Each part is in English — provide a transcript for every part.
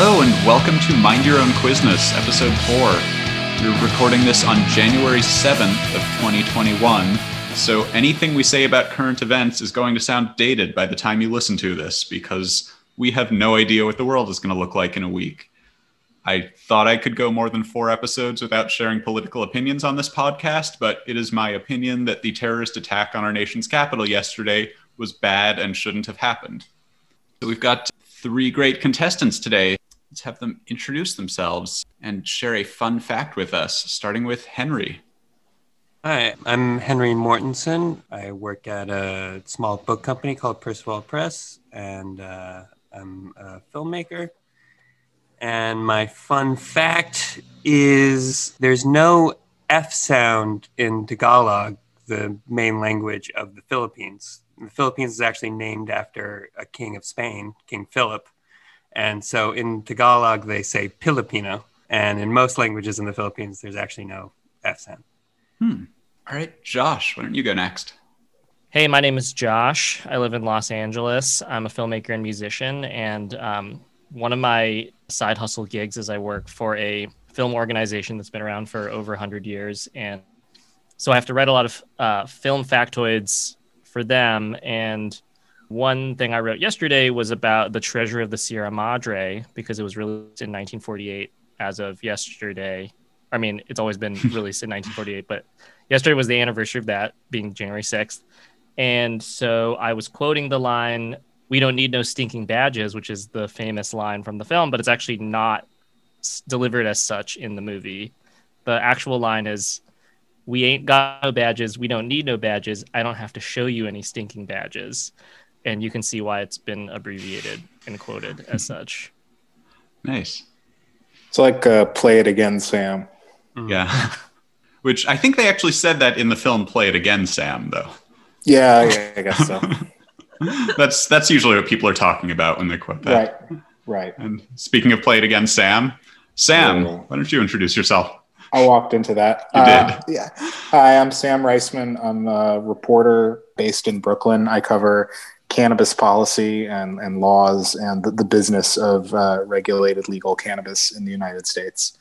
Hello and welcome to Mind Your Own Quizness, episode 4. We're recording this on January 7th of 2021, so anything we say about current events is going to sound dated by the time you listen to this because we have no idea what the world is going to look like in a week. I thought I could go more than four episodes without sharing political opinions on this podcast, but it is my opinion that the terrorist attack on our nation's capital yesterday was bad and shouldn't have happened. So we've got three great contestants today. Let's have them introduce themselves and share a fun fact with us, starting with Henry. Hi, I'm Henry Mortensen. I work at a small book company called Percival Press, and uh, I'm a filmmaker. And my fun fact is there's no F sound in Tagalog, the main language of the Philippines. The Philippines is actually named after a king of Spain, King Philip. And so in Tagalog, they say Filipino. And in most languages in the Philippines, there's actually no F sound. Hmm. All right, Josh, why don't you go next? Hey, my name is Josh. I live in Los Angeles. I'm a filmmaker and musician. And um, one of my side hustle gigs is I work for a film organization that's been around for over 100 years. And so I have to write a lot of uh, film factoids for them. And one thing I wrote yesterday was about the treasure of the Sierra Madre because it was released in 1948 as of yesterday. I mean, it's always been released in 1948, but yesterday was the anniversary of that being January 6th. And so I was quoting the line, We don't need no stinking badges, which is the famous line from the film, but it's actually not delivered as such in the movie. The actual line is, We ain't got no badges. We don't need no badges. I don't have to show you any stinking badges. And you can see why it's been abbreviated and quoted as such. Nice. It's like uh, play it again, Sam. Mm. Yeah. Which I think they actually said that in the film Play It Again, Sam, though. Yeah, yeah I guess so. that's that's usually what people are talking about when they quote that. Right. Right. And speaking of Play It Again, Sam, Sam, yeah. why don't you introduce yourself? I walked into that. You uh, did. Yeah. Hi, I'm Sam Reisman. I'm a reporter based in Brooklyn. I cover cannabis policy and, and laws and the, the business of uh, regulated legal cannabis in the United States.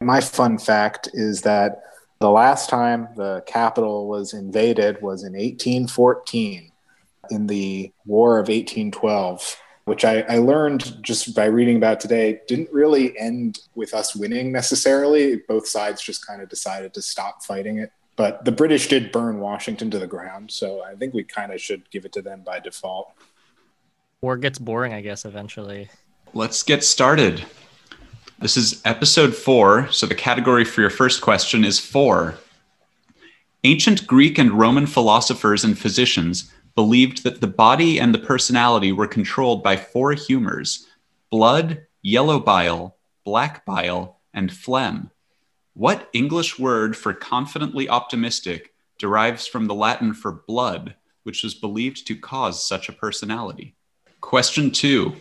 My fun fact is that the last time the capital was invaded was in 1814 in the War of 1812, which I, I learned just by reading about today didn't really end with us winning necessarily. Both sides just kind of decided to stop fighting it but the British did burn Washington to the ground, so I think we kind of should give it to them by default. War gets boring, I guess, eventually. Let's get started. This is episode four, so the category for your first question is four. Ancient Greek and Roman philosophers and physicians believed that the body and the personality were controlled by four humors blood, yellow bile, black bile, and phlegm. What English word for confidently optimistic derives from the Latin for blood, which was believed to cause such a personality? Question two.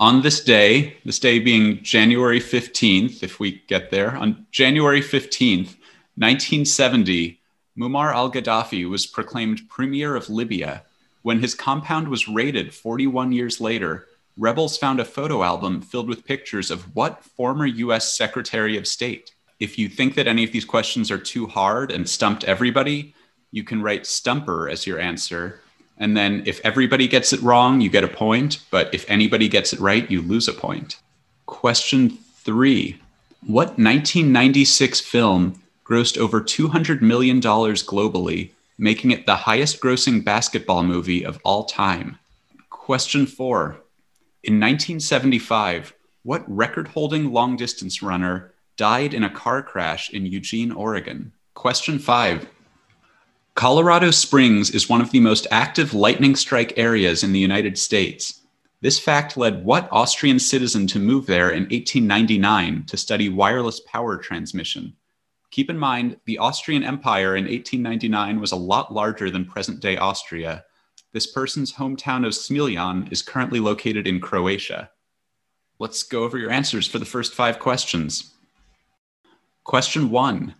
On this day, this day being January 15th, if we get there, on January 15th, 1970, Muammar al Gaddafi was proclaimed premier of Libya. When his compound was raided 41 years later, rebels found a photo album filled with pictures of what former US Secretary of State? If you think that any of these questions are too hard and stumped everybody, you can write stumper as your answer. And then if everybody gets it wrong, you get a point. But if anybody gets it right, you lose a point. Question three What 1996 film grossed over $200 million globally, making it the highest grossing basketball movie of all time? Question four in 1975, what record holding long distance runner died in a car crash in Eugene, Oregon? Question five Colorado Springs is one of the most active lightning strike areas in the United States. This fact led what Austrian citizen to move there in 1899 to study wireless power transmission? Keep in mind, the Austrian Empire in 1899 was a lot larger than present day Austria, this person's hometown of Smiljan is currently located in Croatia. Let's go over your answers for the first five questions. Question one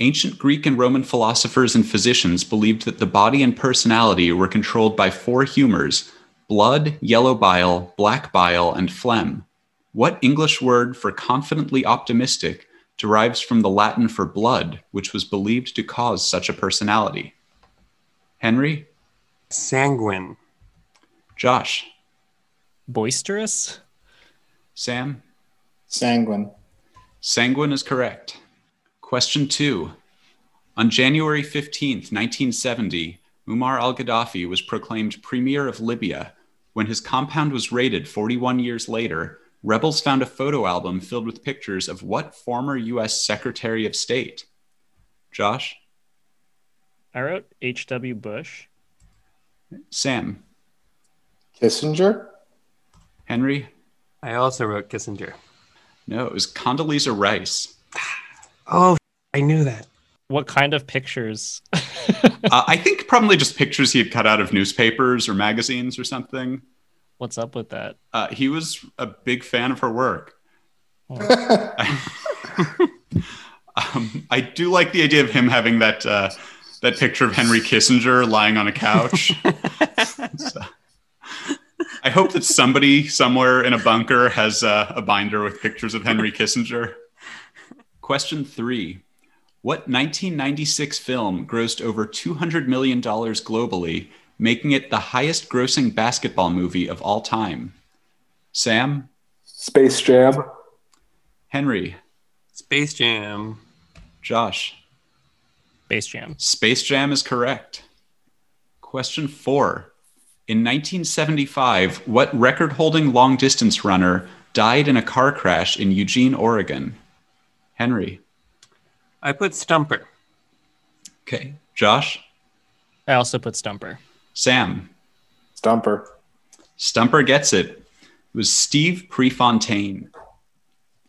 Ancient Greek and Roman philosophers and physicians believed that the body and personality were controlled by four humors blood, yellow bile, black bile, and phlegm. What English word for confidently optimistic derives from the Latin for blood, which was believed to cause such a personality? Henry? Sanguine. Josh? Boisterous? Sam? Sanguine. Sanguine is correct. Question two. On January 15th, 1970, Muammar al Gaddafi was proclaimed premier of Libya. When his compound was raided 41 years later, rebels found a photo album filled with pictures of what former US Secretary of State? Josh? I wrote H.W. Bush. Sam? Kissinger. Henry? I also wrote Kissinger. No, it was Condoleezza Rice. Oh, I knew that. What kind of pictures? uh, I think probably just pictures he had cut out of newspapers or magazines or something. What's up with that? Uh, he was a big fan of her work. um, I do like the idea of him having that uh, that picture of Henry Kissinger lying on a couch. so, I hope that somebody somewhere in a bunker has uh, a binder with pictures of Henry Kissinger. Question three What 1996 film grossed over $200 million globally, making it the highest grossing basketball movie of all time? Sam? Space Jam. Henry? Space Jam. Josh? Space Jam. Space Jam is correct. Question four. In 1975, what record holding long distance runner died in a car crash in Eugene, Oregon? Henry. I put Stumper. Okay. Josh? I also put Stumper. Sam? Stumper. Stumper gets it. It was Steve Prefontaine.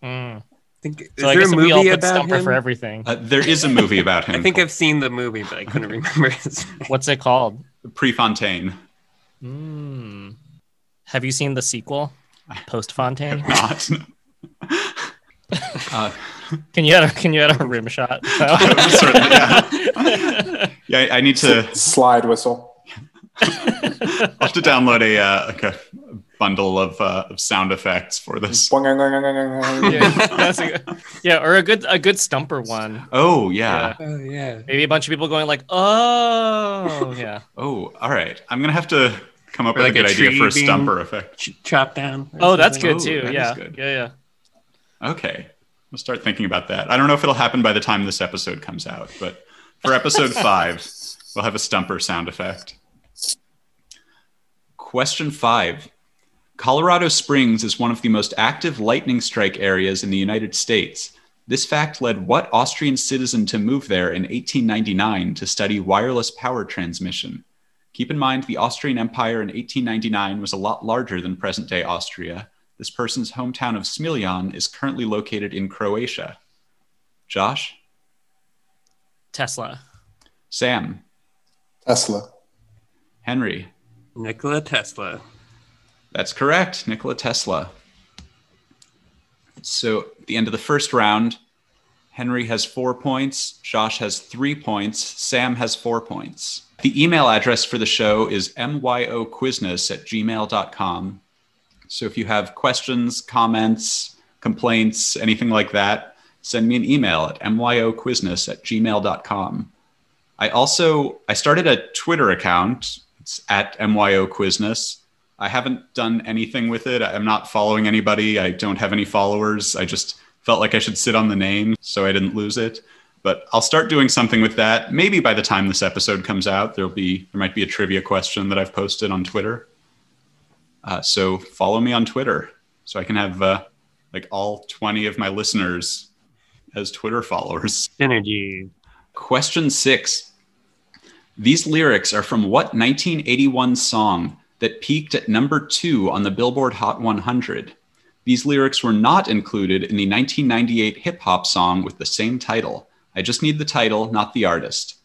Mm. Think, is So I there guess a we all put about Stumper him? for everything. Uh, there is a movie about him. I think I've seen the movie, but I couldn't remember his name. What's it called? Prefontaine. Mm. Have you seen the sequel, Post Fontaine? Not. uh, Can you add a, can you add a rim shot? certainly, yeah. yeah, I, I need to. Slide whistle. I'll have to download a uh, like a bundle of, uh, of sound effects for this. yeah, a yeah, or a good a good stumper one. Oh yeah. Oh yeah. Maybe a bunch of people going like, "Oh, yeah." Oh, all right. I'm gonna have to come up Or with like a a good idea for a stumper effect. Ch- chop down. or Oh, that's something. good Oh, too. that is Yeah. good. yeah, yeah. Okay. We'll start thinking about that. I don't know if it'll happen by the time this episode comes out, but for episode five, we'll have a stumper sound effect. Question five. Colorado Springs is one of the most active lightning strike areas in the United States. This fact led what Austrian citizen to move there in 1899 to study wireless power transmission? Keep in mind, the Austrian Empire in 1899 was a lot larger than present day Austria. This person's hometown of Smiljan is currently located in Croatia. Josh? Tesla. Sam? Tesla. Henry? Nikola Tesla. That's correct, Nikola Tesla. So at the end of the first round, Henry has four points, Josh has three points, Sam has four points. The email address for the show is myoquizness at gmail.com. So if you have questions, comments, complaints, anything like that, send me an email at myoquizness at gmail.com. I also I started a Twitter account. It's at myoquizness. I haven't done anything with it. I'm not following anybody. I don't have any followers. I just felt like I should sit on the name so I didn't lose it. But I'll start doing something with that. Maybe by the time this episode comes out, there'll be there might be a trivia question that I've posted on Twitter. Uh, so follow me on Twitter so I can have uh, like all 20 of my listeners as Twitter followers. Synergy. Question six. These lyrics are from what 1981 song that peaked at number two on the Billboard Hot 100? These lyrics were not included in the 1998 hip hop song with the same title. I just need the title, not the artist.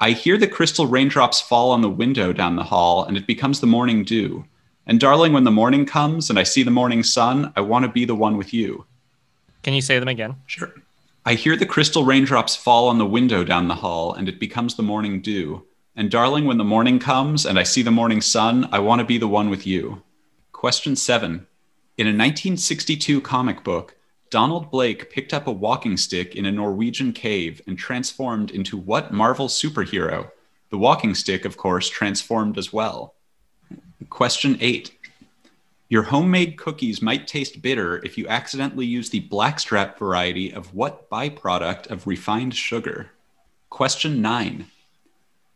I hear the crystal raindrops fall on the window down the hall, and it becomes the morning dew. And darling, when the morning comes and I see the morning sun, I want to be the one with you. Can you say them again? Sure. I hear the crystal raindrops fall on the window down the hall, and it becomes the morning dew. And darling, when the morning comes and I see the morning sun, I want to be the one with you. Question seven. In a 1962 comic book, Donald Blake picked up a walking stick in a Norwegian cave and transformed into what Marvel superhero? The walking stick, of course, transformed as well. Question eight. Your homemade cookies might taste bitter if you accidentally use the blackstrap variety of what byproduct of refined sugar? Question nine.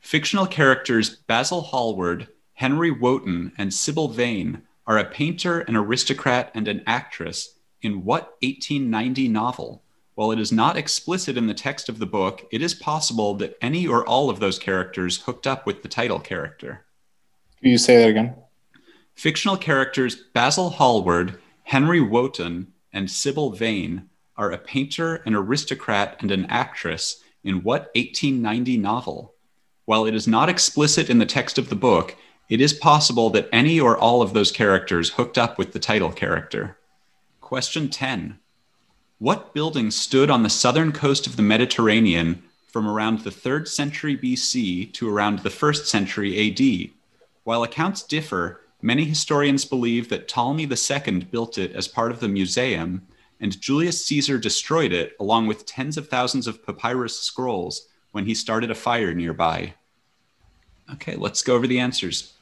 Fictional characters Basil Hallward, Henry Wotton, and Sybil Vane are a painter, an aristocrat, and an actress in what 1890 novel? While it is not explicit in the text of the book, it is possible that any or all of those characters hooked up with the title character. Can you say that again? Fictional characters Basil Hallward, Henry Wotton, and Sybil Vane are a painter, an aristocrat, and an actress in what 1890 novel? While it is not explicit in the text of the book, it is possible that any or all of those characters hooked up with the title character. Question 10. What building stood on the southern coast of the Mediterranean from around the 3rd century BC to around the 1st century AD? While accounts differ, many historians believe that Ptolemy II built it as part of the museum, and Julius Caesar destroyed it along with tens of thousands of papyrus scrolls when he started a fire nearby. Okay, let's go over the answers.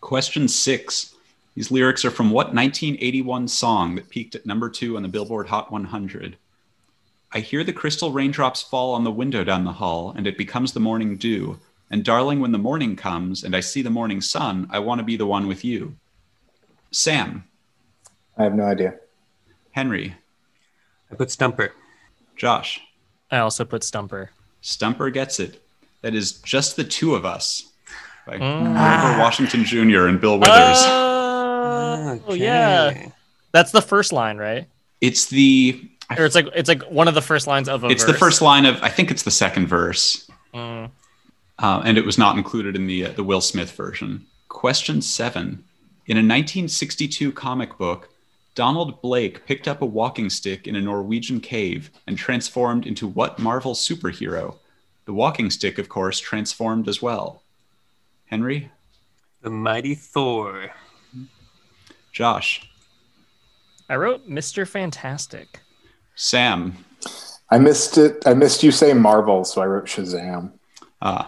Question six these lyrics are from what 1981 song that peaked at number two on the Billboard Hot 100? I hear the crystal raindrops fall on the window down the hall, and it becomes the morning dew. And darling, when the morning comes and I see the morning sun, I want to be the one with you. Sam. I have no idea. Henry. I put Stumper. Josh. I also put Stumper. Stumper gets it. That is just the two of us by Mm. Grover Washington Jr. and Bill Withers. Oh, yeah. That's the first line, right? it's the Or it's like it's like one of the first lines of a it's the first line of I think it's the second verse. Mm. uh, and it was not included in the uh, the Will Smith version. Question seven: In a 1962 comic book, Donald Blake picked up a walking stick in a Norwegian cave and transformed into what Marvel superhero? The walking stick, of course, transformed as well. Henry, The Mighty Thor. Josh, I wrote Mr. Fantastic. Sam. I missed it. I missed you say Marvel, so I wrote Shazam. Uh,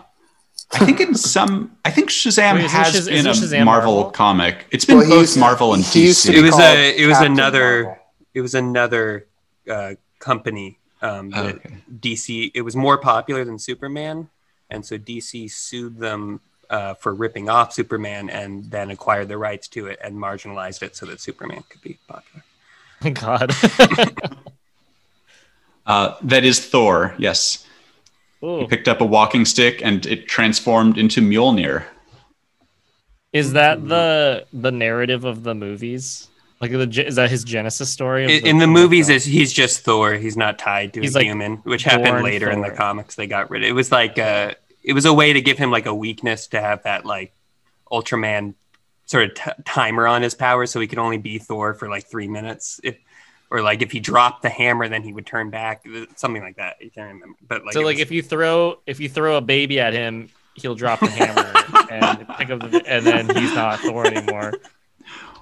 I think in some, I think Shazam Wait, has Shaz- been a Shazam Marvel, Marvel? comic. It's been Well, both Marvel and he used to DC. It was a it was Captain another Marvel. it was another uh, company um, Oh, okay. DC. It was more popular than Superman, and so DC sued them uh, for ripping off Superman, and then acquired the rights to it and marginalized it so that Superman could be popular. Thank God. Uh, that is Thor. Yes, he picked up a walking stick and it transformed into Mjolnir. Is that the the narrative of the movies? Like the is that his Genesis story? of In, in the movies, is he's just Thor. He's not tied to He's a like human, which happened born later in the comics. They got rid of it. was like uh it was a way to give him like a weakness to have that like Ultraman sort of t- timer on his power, so he could only be Thor for like three minutes. If or like if he dropped the hammer, then he would turn back, something like that. You can't remember, but like so like was- if you throw if you throw a baby at him, he'll drop the hammer and pick up the, and then he's not Thor anymore.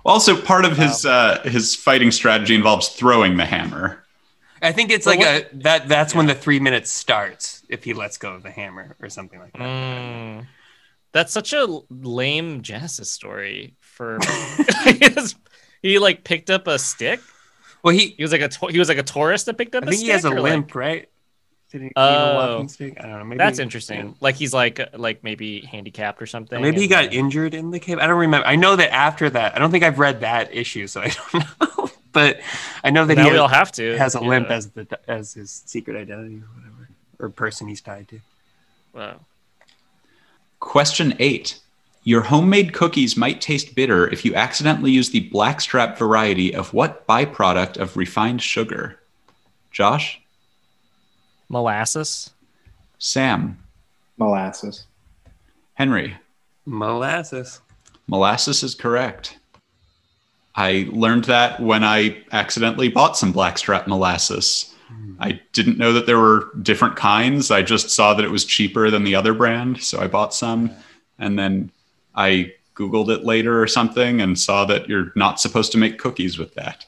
Also, part of his uh, his fighting strategy involves throwing the hammer. I think it's But like a that that's when the three minutes starts if he lets go of the hammer or something like that. Mm. That's such a lame Genesis story for he like picked up a stick. Well, he He was like a to- he was like a tourist that picked up. I a think he has a stick, or, like- limp, right? Did he, Oh. walking stick? I don't know. Maybe That's yeah. interesting. Like he's like like maybe handicapped or something. Maybe he got then- injured in the cave. I don't remember. I know that after that, I don't think I've read that issue, so I don't know. but I know that Now he we all has, have to. has a yeah. limp as the as his secret identity or whatever, or person he's tied to. Wow. Question eight. Your homemade cookies might taste bitter if you accidentally use the blackstrap variety of what byproduct of refined sugar? Josh? Molasses. Sam? Molasses. Henry? Molasses. Molasses is correct. I learned that when I accidentally bought some blackstrap molasses. I didn't know that there were different kinds. I just saw that it was cheaper than the other brand, so I bought some. And then I Googled it later or something and saw that you're not supposed to make cookies with that.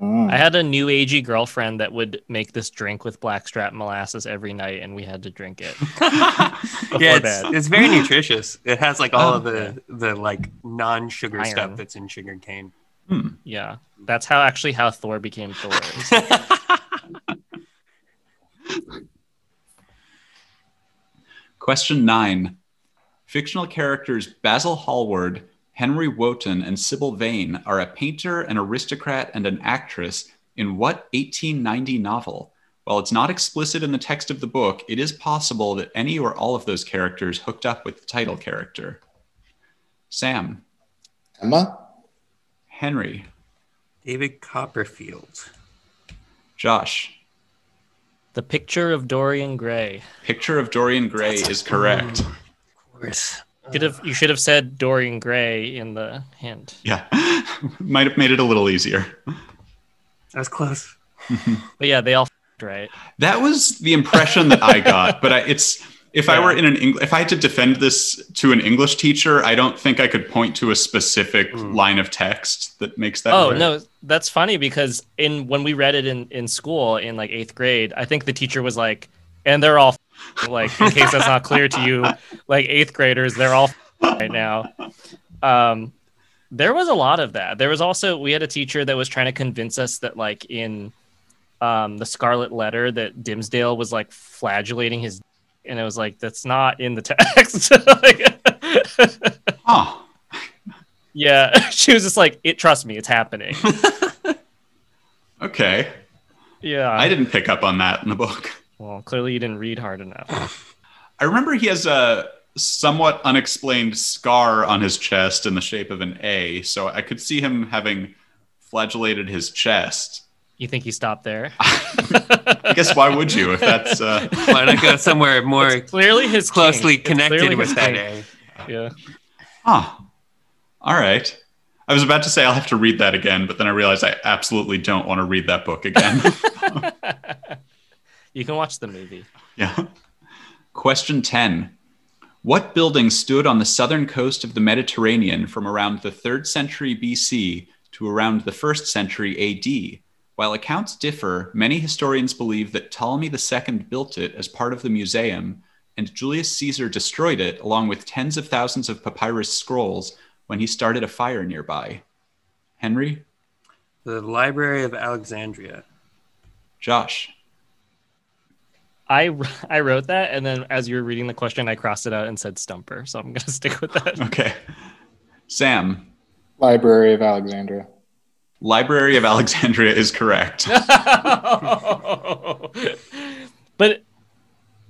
Mm. I had a new agey girlfriend that would make this drink with blackstrap molasses every night, and we had to drink it. yeah, it's, it's very nutritious. It has like all Oh. of the the like non-sugar stuff that's in sugar cane. Hmm. Yeah, that's how actually how Thor became Thor. Question nine. Fictional characters Basil Hallward, Henry Wotton, and Sybil Vane are a painter, an aristocrat, and an actress in what 1890 novel? While it's not explicit in the text of the book, it is possible that any or all of those characters hooked up with the title character. Sam, Emma? Henry, David Copperfield. Josh. the picture of Dorian Gray. Picture of Dorian Gray is correct. Mm. Of course. Should have you should have said Dorian Gray in the hint. Yeah. Might have made it a little easier. That was close. But yeah, they all f***ed right. That was the impression that I got, but I, it's if I were in an Eng- if I had to defend this to an English teacher, I don't think I could point to a specific Hmm. line of text that makes that. Oh right. no, that's funny because in when we read it in in school in like eighth grade, I think the teacher was like, and they're all f***ing," like in case that's not clear to you, like eighth graders, they're all right now. Um, there was a lot of that. There was also we had a teacher that was trying to convince us that like in um the Scarlet Letter that Dimmesdale was like flagellating his, and it was like that's not in the text. Like- Huh. yeah, she was just like, it. Trust me, it's happening. Okay. Yeah. I didn't pick up on that in the book. Well, clearly you didn't read hard enough. I remember he has a somewhat unexplained scar on his chest in the shape of an A, so I could see him having flagellated his chest. You think he stopped there? I guess why would you if that's uh Why not go somewhere more clearly his closely kink. It's clearly connected his with that kink. A? Yeah. Huh. All right. I was about to say I'll have to read that again, but then I realized I absolutely don't want to read that book again. You can watch the movie. yeah. Question 10. What building stood on the southern coast of the Mediterranean from around the 3rd century BC to around the 1st century AD? While accounts differ, many historians believe that Ptolemy II built it as part of the museum, and Julius Caesar destroyed it along with tens of thousands of papyrus scrolls when he started a fire nearby. Henry? The Library of Alexandria. Josh? I I wrote that, and then as you were reading the question, I crossed it out and said Stumper. So I'm gonna stick with that. Okay. Sam? Library of Alexandria. Library of Alexandria is correct. but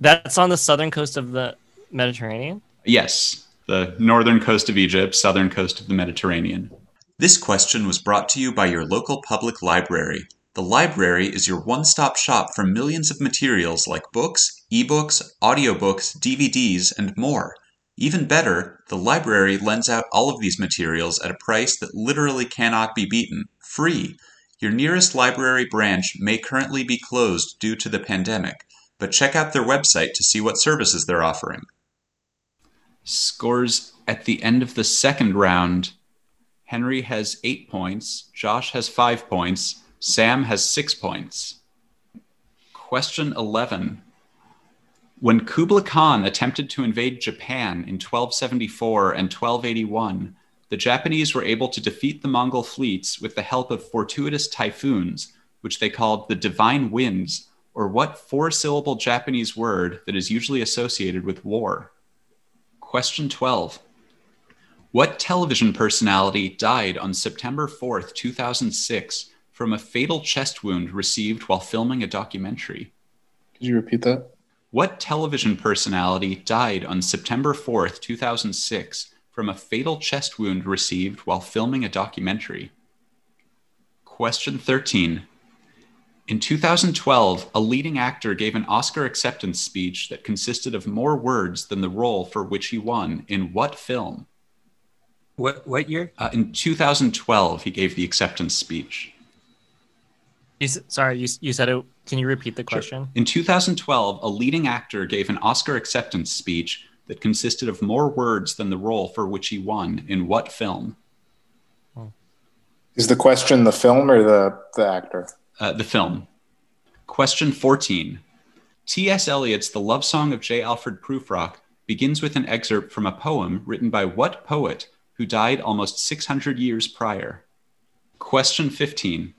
that's on the southern coast of the Mediterranean. Yes, the northern coast of Egypt, southern coast of the Mediterranean. This question was brought to you by your local public library. The library is your one stop shop for millions of materials like books, ebooks, audiobooks, DVDs, and more. Even better, the library lends out all of these materials at a price that literally cannot be beaten free. Your nearest library branch may currently be closed due to the pandemic, but check out their website to see what services they're offering. Scores at the end of the second round Henry has eight points, Josh has five points, Sam has six points. Question 11. When Kublai Khan attempted to invade Japan in 1274 and 1281, the Japanese were able to defeat the Mongol fleets with the help of fortuitous typhoons, which they called the divine winds, or what four syllable Japanese word that is usually associated with war? Question 12. What television personality died on September 4th, 2006, from a fatal chest wound received while filming a documentary? Could you repeat that? What television personality died on September 4th, 2006, from a fatal chest wound received while filming a documentary? Question 13. In 2012, a leading actor gave an Oscar acceptance speech that consisted of more words than the role for which he won in what film? What what year? Uh, in 2012, he gave the acceptance speech. You, sorry, you, you said it. Can you repeat the question? In 2012, a leading actor gave an Oscar acceptance speech that consisted of more words than the role for which he won in what film? Is the question the film or the, the actor? Uh, the film. Question 14. T.S. Eliot's The Love Song of J. Alfred Prufrock begins with an excerpt from a poem written by what poet who died almost 600 years prior? Question 15.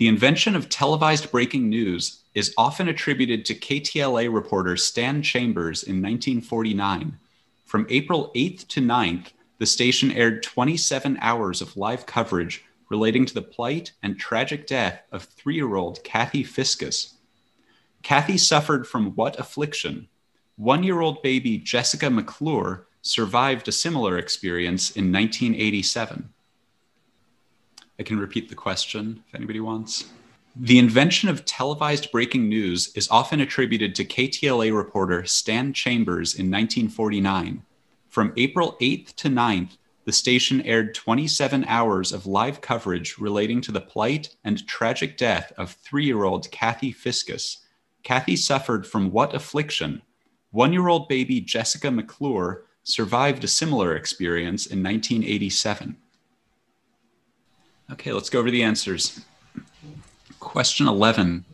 The invention of televised breaking news is often attributed to KTLA reporter Stan Chambers in 1949. From April 8th to 9th, the station aired 27 hours of live coverage relating to the plight and tragic death of three year old Kathy Fiscus. Kathy suffered from what affliction? One year old baby Jessica McClure survived a similar experience in 1987. I can repeat the question if anybody wants. The invention of televised breaking news is often attributed to KTLA reporter Stan Chambers in 1949. From April 8th to 9th, the station aired 27 hours of live coverage relating to the plight and tragic death of three year old Kathy Fiscus. Kathy suffered from what affliction? One year old baby Jessica McClure survived a similar experience in 1987. Okay, let's go over the answers. Question 11.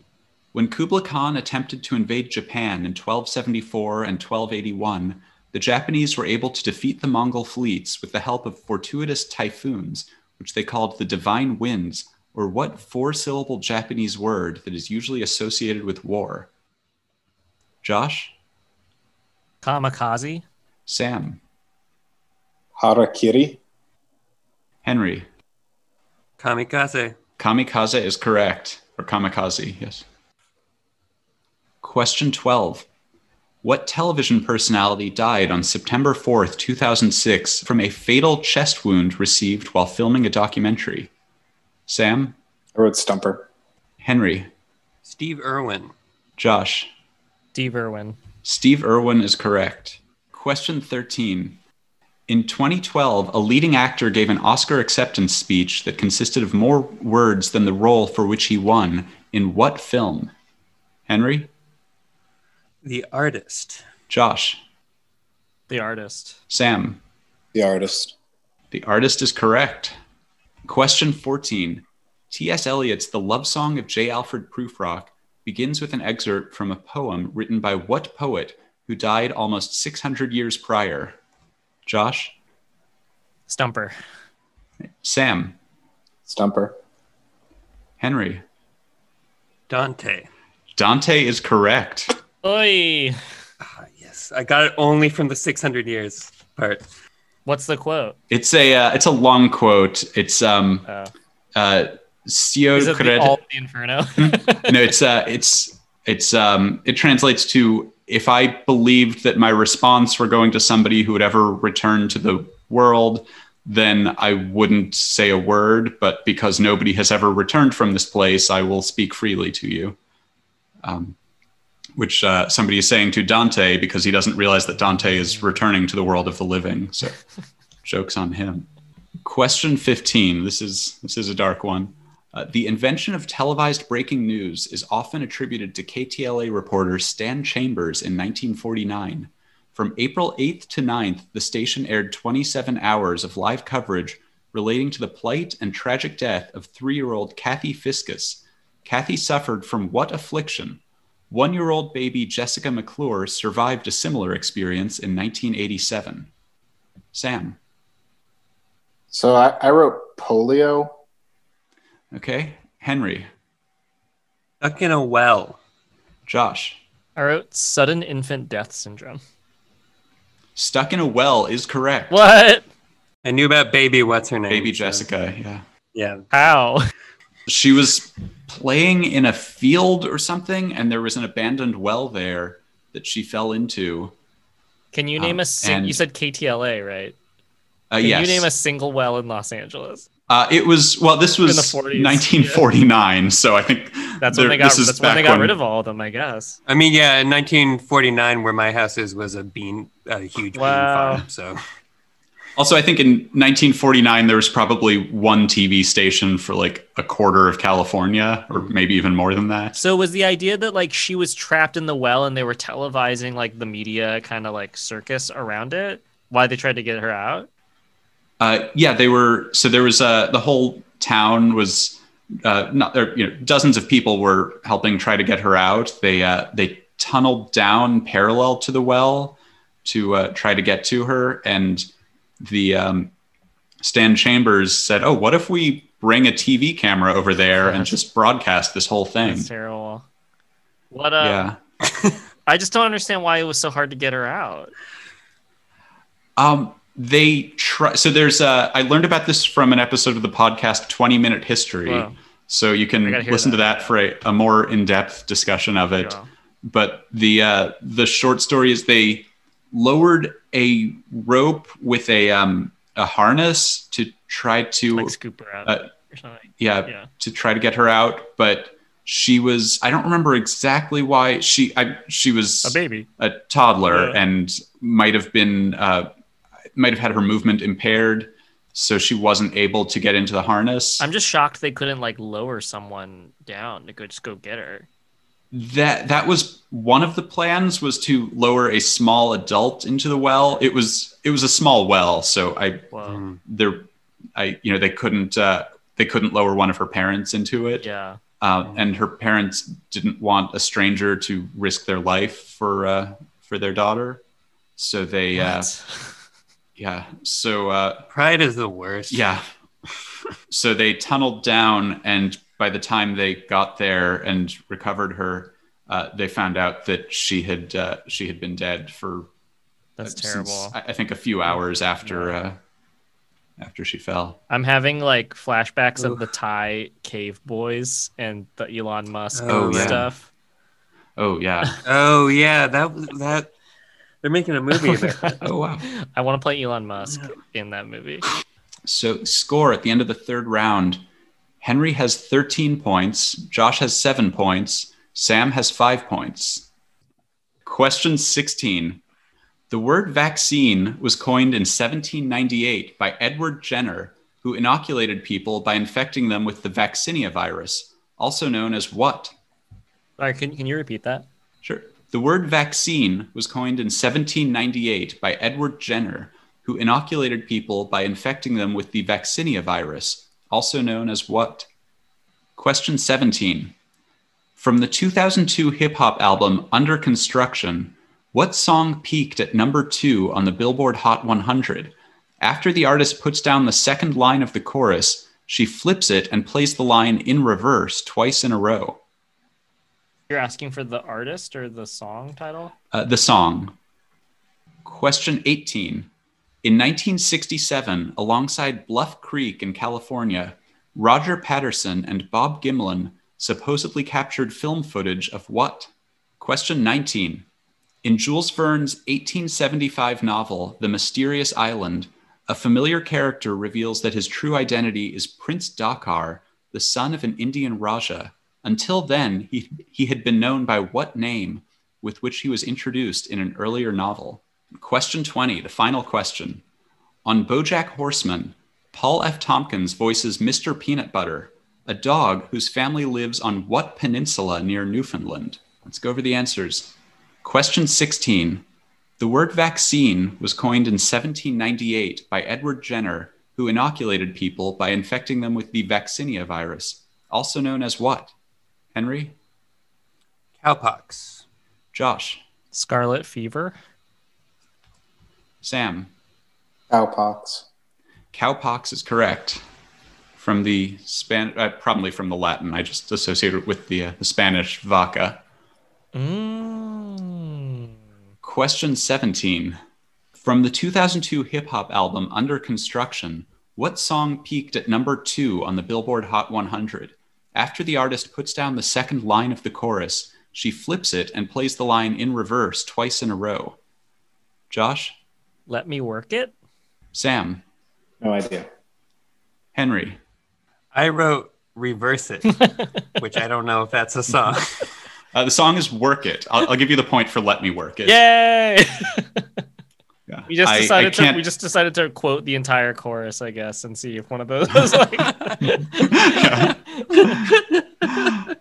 When Kublai Khan attempted to invade Japan in 1274 and 1281, the Japanese were able to defeat the Mongol fleets with the help of fortuitous typhoons, which they called the divine winds, or what four syllable Japanese word that is usually associated with war? Josh? Kamikaze. Sam? Harakiri? Henry? Kamikaze. Kamikaze is correct, or kamikaze, yes. Question 12. What television personality died on September 4th, 2006, from a fatal chest wound received while filming a documentary? Sam? I wrote Stumper. Henry? Steve Irwin. Josh? Steve Irwin. Steve Irwin is correct. Question 13. In 2012, a leading actor gave an Oscar acceptance speech that consisted of more words than the role for which he won. In what film? Henry? The artist. Josh? The artist. Sam? The artist. The artist is correct. Question 14. T.S. Eliot's The Love Song of J. Alfred Prufrock begins with an excerpt from a poem written by what poet who died almost 600 years prior? Josh? Stumper. Sam? Stumper. Henry? Dante. Dante is correct. Oi. Ah, yes, I got it only from the 600 years part. What's the quote? It's a uh, it's a long quote. It's um Oh. uh S'io Is it the, all of the Inferno? no, it's uh, it's it's um, it translates to if I believed that my response were going to somebody who would ever return to the world, then I wouldn't say a word. But because nobody has ever returned from this place, I will speak freely to you. Um, which uh, somebody is saying to Dante because he doesn't realize that Dante is returning to the world of the living. So, jokes on him. Question 15. This is this is a dark one. Uh, the invention of televised breaking news is often attributed to KTLA reporter Stan Chambers in 1949. From April 8th to 9th, the station aired 27 hours of live coverage relating to the plight and tragic death of three year old Kathy Fiscus. Kathy suffered from what affliction? One year old baby Jessica McClure survived a similar experience in 1987. Sam. So I, I wrote polio. Okay. Henry. Stuck in a well. Josh. I wrote sudden infant death syndrome. Stuck in a well is correct. What? I knew about baby. What's her name? Baby so- Jessica, yeah. Yeah. How? She was playing in a field or something, and there was an abandoned well there that she fell into. Can you name Um, a sing- and- you said KTLA, right? Uh, Can yes. you name a single well in Los Angeles? Uh, it was well. This was 40s, 1949, so I think That's there- when they got this is that's when they got when- rid of all of them, I guess. I mean, yeah, in 1949, where my house is, was a bean, a huge Wow. bean farm. So Also, I think in 1949 there was probably one TV station for like a quarter of California, or maybe even more than that. So was the idea that like she was trapped in the well and they were televising like the media kind of like circus around it? Why they tried to get her out? Uh, yeah, they were. So there was uh, the whole town was uh, not there. You know, dozens of people were helping try to get her out. They uh, they tunneled down parallel to the well to uh, try to get to her, and the um, Stan Chambers said, "Oh, what if we bring a TV camera over there and just broadcast this whole thing?" That's terrible. What uh Yeah. I just don't understand why it was so hard to get her out. Um, they try. So there's. Uh, I learned about this from an episode of the podcast, Twenty Minute History. Wow. So you can listen to that. that for a, a more in-depth discussion of it. Yeah. But the uh, the short story is they lowered a rope with a um, a harness to try to Like scoop her out uh, or something. yeah, Yeah. to try to get her out, but she was I don't remember exactly why she I she was A baby. a toddler Yeah. and might have been uh, might have had her movement impaired, so she wasn't able to get into the harness. I'm just shocked they couldn't like lower someone down to go just go get her. that that was one of the plans was to lower a small adult into the well. It was it was a small well, so I Whoa. Mm. there I you know they couldn't uh, they couldn't lower one of her parents into it. Yeah. uh, and her parents didn't want a stranger to risk their life for uh, for their daughter, so they uh, What? Yeah so uh, Pride is the worst. yeah so they tunneled down, and by the time they got there and recovered her, uh, they found out that she had uh, she had been dead for That's uh, since, terrible. I I think a few hours after uh, after she fell. I'm having like flashbacks Oof. of the Thai cave boys and the Elon Musk Oh, yeah. stuff. Oh yeah. Oh yeah, that was that. They're making a movie about that. oh wow. I want to play Elon Musk in that movie. So, score at the end of the third round Henry has 13 points, Josh has seven points, Sam has five points. Question 16. The word vaccine was coined in 1798 by Edward Jenner, who inoculated people by infecting them with the vaccinia virus, also known as what? All right, can, can you repeat that? Sure. The word vaccine was coined in 1798 by Edward Jenner, who inoculated people by infecting them with the vaccinia virus, also known as what? Question 17. From the 2002 hip hop album Under Construction, what song peaked at number two on the Billboard Hot 100? After the artist puts down the second line of the chorus, she flips it and plays the line in reverse twice in a row. You're asking for the artist or the song title? Uh, the song. Question 18. In 1967, alongside Bluff Creek in California, Roger Patterson and Bob Gimlin supposedly captured film footage of what? Question 19. In Jules Verne's 1875 novel, The Mysterious Island, a familiar character reveals that his true identity is Prince Dakkar, the son of an Indian Raja. Until then, he, he had been known by what name with which he was introduced in an earlier novel? Question 20, the final question. On Bojack Horseman, Paul F. Tompkins voices Mr. Peanut Butter, a dog whose family lives on what peninsula near Newfoundland? Let's go over the answers. Question 16. The word vaccine was coined in 1798 by Edward Jenner, who inoculated people by infecting them with the vaccinia virus, also known as what? Henry? Cowpox. Josh? Scarlet Fever? Sam? Cowpox. Cowpox is correct. From the Span, uh, probably from the Latin. I just associated it with the, uh, the Spanish vaca. Mm. Question 17. From the 2002 hip hop album Under Construction, what song peaked at number two on the Billboard Hot 100? After the artist puts down the second line of the chorus, she flips it and plays the line in reverse twice in a row. Josh? Let me work it? Sam? No idea. Henry? I wrote "Reverse It," which I don't know if that's a song. Uh, the song is Work It. I'll, I'll give you the point for Let Me Work It. Yay! Yeah. We just I- I decided to can't- we just decided to quote the entire chorus, I guess, and see if one of those was like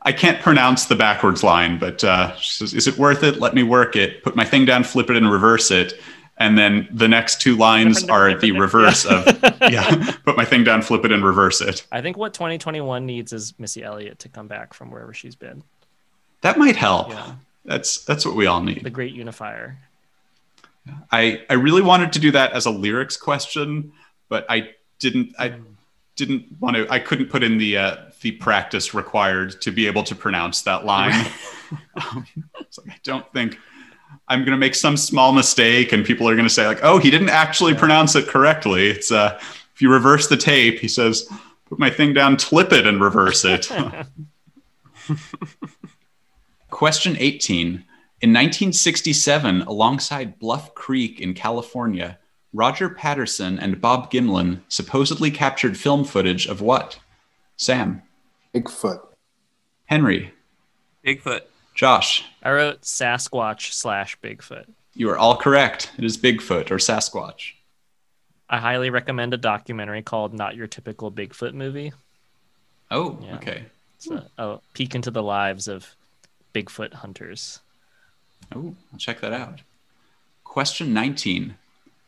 I can't pronounce the backwards line, but uh, she says, "Is it worth it? Let me work it. Put my thing down, flip it, and reverse it." And then the next two lines Different, are different, the reverse yeah. of yeah. Put my thing down, flip it, and reverse it. I think what 2021 needs is Missy Elliott to come back from wherever she's been. That might help. Yeah. That's that's what we all need. The great unifier. I I really wanted to do that as a lyrics question, but I didn't. I didn't want to. I couldn't put in the uh, the practice required to be able to pronounce that line. um, like, I don't think I'm going to make some small mistake, and people are going to say like, "Oh, he didn't actually pronounce it correctly." It's uh, if you reverse the tape, he says, "Put my thing down, clip it, and reverse it." Question 18. In 1967, alongside Bluff Creek in California, Roger Patterson and Bob Gimlin supposedly captured film footage of what? Sam, Bigfoot. Henry, Bigfoot. Josh. I wrote Sasquatch slash Bigfoot. You are all correct. It is Bigfoot or Sasquatch. I highly recommend a documentary called Not Your Typical Bigfoot Movie. Oh, Yeah. okay. It's a, a peek into the lives of Bigfoot hunters. Oh, I'll check that out. Question 19.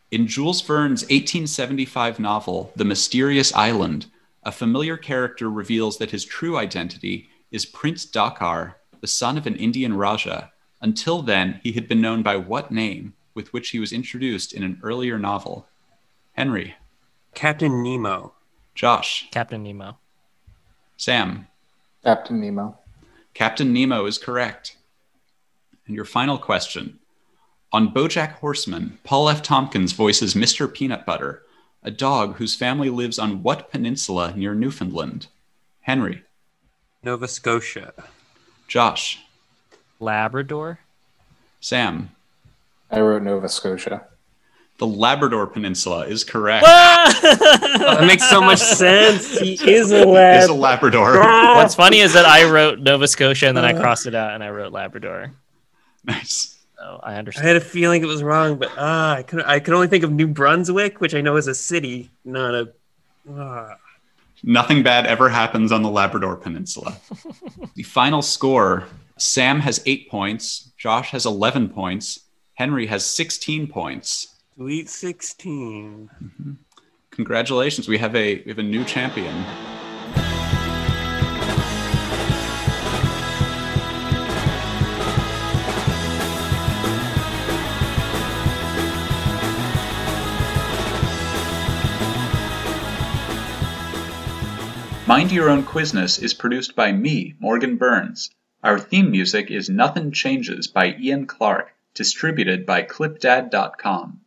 In Jules Verne's 1875 novel, The Mysterious Island, a familiar character reveals that his true identity is Prince Dakkar, the son of an Indian Raja. Until then, he had been known by what name, with which he was introduced in an earlier novel? Henry, Captain Nemo. Josh, Captain Nemo. Sam. Captain Nemo. Captain Nemo is correct. And your final question. On Bojack Horseman, Paul F. Tompkins voices Mr. Peanut Butter, a dog whose family lives on what peninsula near Newfoundland? Henry, Nova Scotia. Josh, Labrador. Sam. I wrote Nova Scotia. The Labrador Peninsula is correct. Ah! That makes so much sense. He is a lab. is a Labrador. What's funny is that I wrote Nova Scotia and then I crossed it out and I wrote Labrador. nice. So I I had a feeling it was wrong, but ah, I could I could only think of New Brunswick, which I know is a city, not a. ah. Nothing bad ever happens on the Labrador Peninsula. the final score Sam has eight points, Josh has 11 points, Henry has 16 points. Sweet sixteen. Congratulations, we have a we have a new champion. Mind Your Own Quizness is produced by me, Morgan Burns. Our theme music is Nothing Changes by Ian Clark, distributed by ClipDad.com.